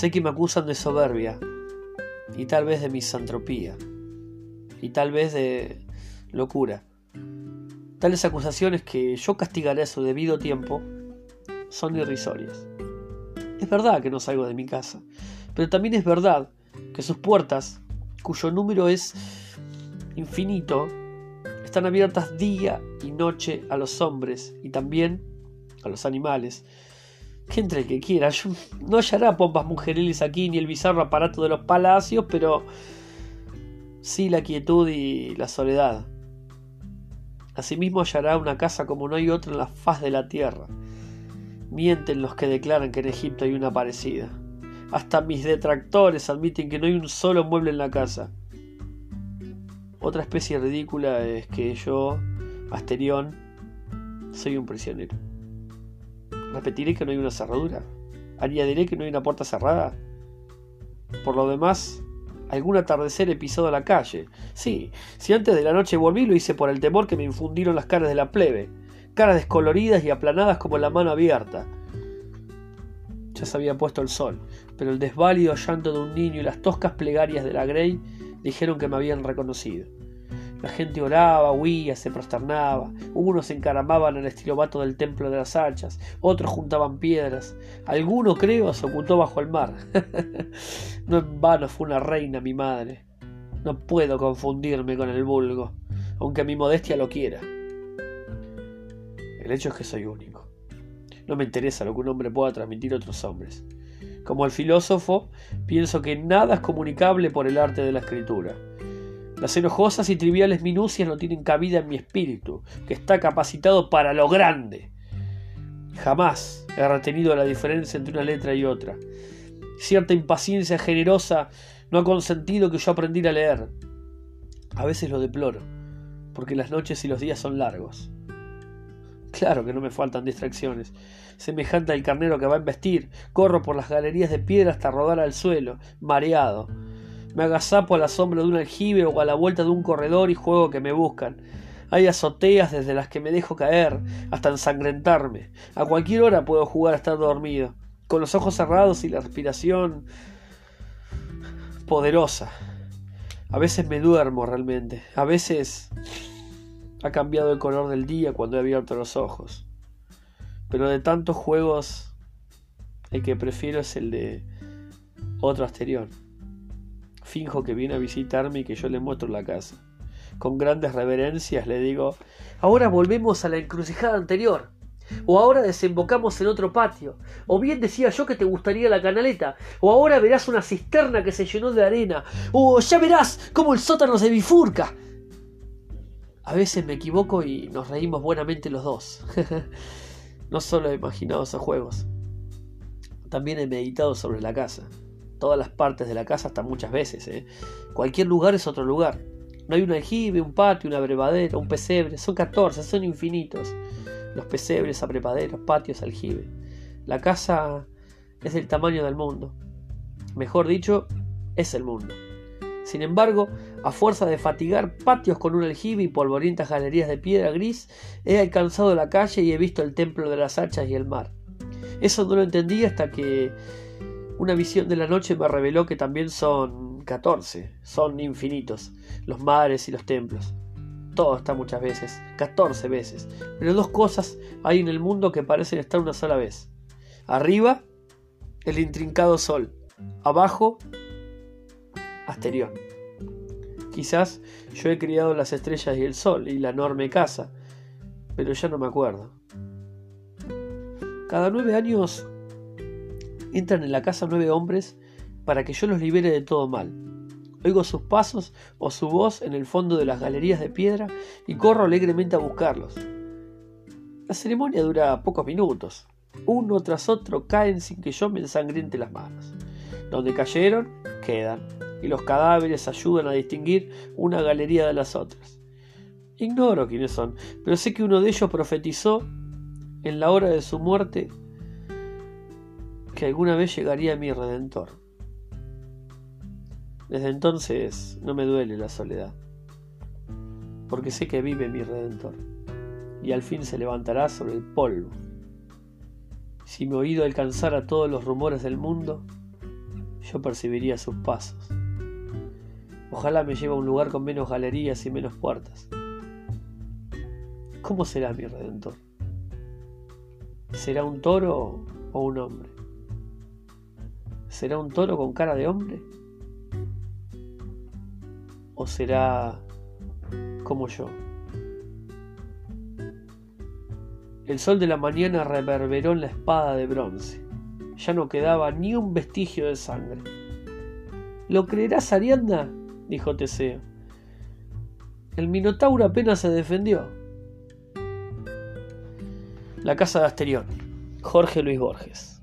Sé que me acusan de soberbia y tal vez de misantropía y tal vez de locura. Tales acusaciones que yo castigaré a su debido tiempo son irrisorias. Es verdad que no salgo de mi casa, pero también es verdad que sus puertas, cuyo número es infinito, están abiertas día y noche a los hombres y también a los animales. Que entre el que quiera, no hallará pompas mujeriles aquí ni el bizarro aparato de los palacios, pero sí la quietud y la soledad. Asimismo hallará una casa como no hay otra en la faz de la tierra. Mienten los que declaran que en Egipto hay una parecida. Hasta mis detractores admiten que no hay un solo mueble en la casa. Otra especie ridícula es que yo, Asterión, soy un prisionero. Repetiré que no hay una cerradura. Añadiré que no hay una puerta cerrada. Por lo demás, algún atardecer he pisado la calle. Sí, si antes de la noche volví lo hice por el temor que me infundieron las caras de la plebe, caras descoloridas y aplanadas como la mano abierta. Ya se había puesto el sol, pero el desválido llanto de un niño y las toscas plegarias de la Grey dijeron que me habían reconocido. La gente oraba, huía, se prosternaba. Unos se encaramaban al estilobato del templo de las hachas, otros juntaban piedras. Alguno, creo, se ocultó bajo el mar. no en vano fue una reina mi madre. No puedo confundirme con el vulgo, aunque mi modestia lo quiera. El hecho es que soy único. No me interesa lo que un hombre pueda transmitir a otros hombres. Como el filósofo, pienso que nada es comunicable por el arte de la escritura. Las enojosas y triviales minucias no tienen cabida en mi espíritu, que está capacitado para lo grande. Jamás he retenido la diferencia entre una letra y otra. Cierta impaciencia generosa no ha consentido que yo aprendiera a leer. A veces lo deploro, porque las noches y los días son largos. Claro que no me faltan distracciones. Semejante al carnero que va a embestir, corro por las galerías de piedra hasta rodar al suelo, mareado. Me agazapo a la sombra de un aljibe o a la vuelta de un corredor y juego que me buscan. Hay azoteas desde las que me dejo caer hasta ensangrentarme. A cualquier hora puedo jugar a estar dormido, con los ojos cerrados y la respiración poderosa. A veces me duermo realmente. A veces ha cambiado el color del día cuando he abierto los ojos. Pero de tantos juegos, el que prefiero es el de otro Asterión. Finjo que viene a visitarme y que yo le muestro la casa. Con grandes reverencias le digo, ahora volvemos a la encrucijada anterior. O ahora desembocamos en otro patio. O bien decía yo que te gustaría la canaleta. O ahora verás una cisterna que se llenó de arena. O ya verás cómo el sótano se bifurca. A veces me equivoco y nos reímos buenamente los dos. no solo he imaginado esos juegos. También he meditado sobre la casa todas las partes de la casa hasta muchas veces. ¿eh? Cualquier lugar es otro lugar. No hay un aljibe, un patio, una abrevadera, un pesebre. Son 14, son infinitos. Los pesebres, abrevaderos, patios, aljibe. La casa es del tamaño del mundo. Mejor dicho, es el mundo. Sin embargo, a fuerza de fatigar patios con un aljibe y polvorientas galerías de piedra gris, he alcanzado la calle y he visto el templo de las hachas y el mar. Eso no lo entendí hasta que una visión de la noche me reveló que también son catorce, son infinitos, los mares y los templos. Todo está muchas veces, catorce veces, pero dos cosas hay en el mundo que parecen estar una sola vez. Arriba, el intrincado sol. Abajo, Asterión. Quizás yo he criado las estrellas y el sol y la enorme casa, pero ya no me acuerdo. Cada nueve años Entran en la casa nueve hombres para que yo los libere de todo mal. Oigo sus pasos o su voz en el fondo de las galerías de piedra y corro alegremente a buscarlos. La ceremonia dura pocos minutos. Uno tras otro caen sin que yo me ensangriente las manos. Donde cayeron, quedan, y los cadáveres ayudan a distinguir una galería de las otras. Ignoro quiénes son, pero sé que uno de ellos profetizó en la hora de su muerte que alguna vez llegaría mi redentor. Desde entonces no me duele la soledad, porque sé que vive mi redentor, y al fin se levantará sobre el polvo. Si mi oído alcanzara todos los rumores del mundo, yo percibiría sus pasos. Ojalá me lleve a un lugar con menos galerías y menos puertas. ¿Cómo será mi redentor? ¿Será un toro o un hombre? ¿Será un toro con cara de hombre? ¿O será como yo? El sol de la mañana reverberó en la espada de bronce. Ya no quedaba ni un vestigio de sangre. ¿Lo creerás, Ariadna? dijo Teseo. El Minotauro apenas se defendió. La casa de Asterión, Jorge Luis Borges.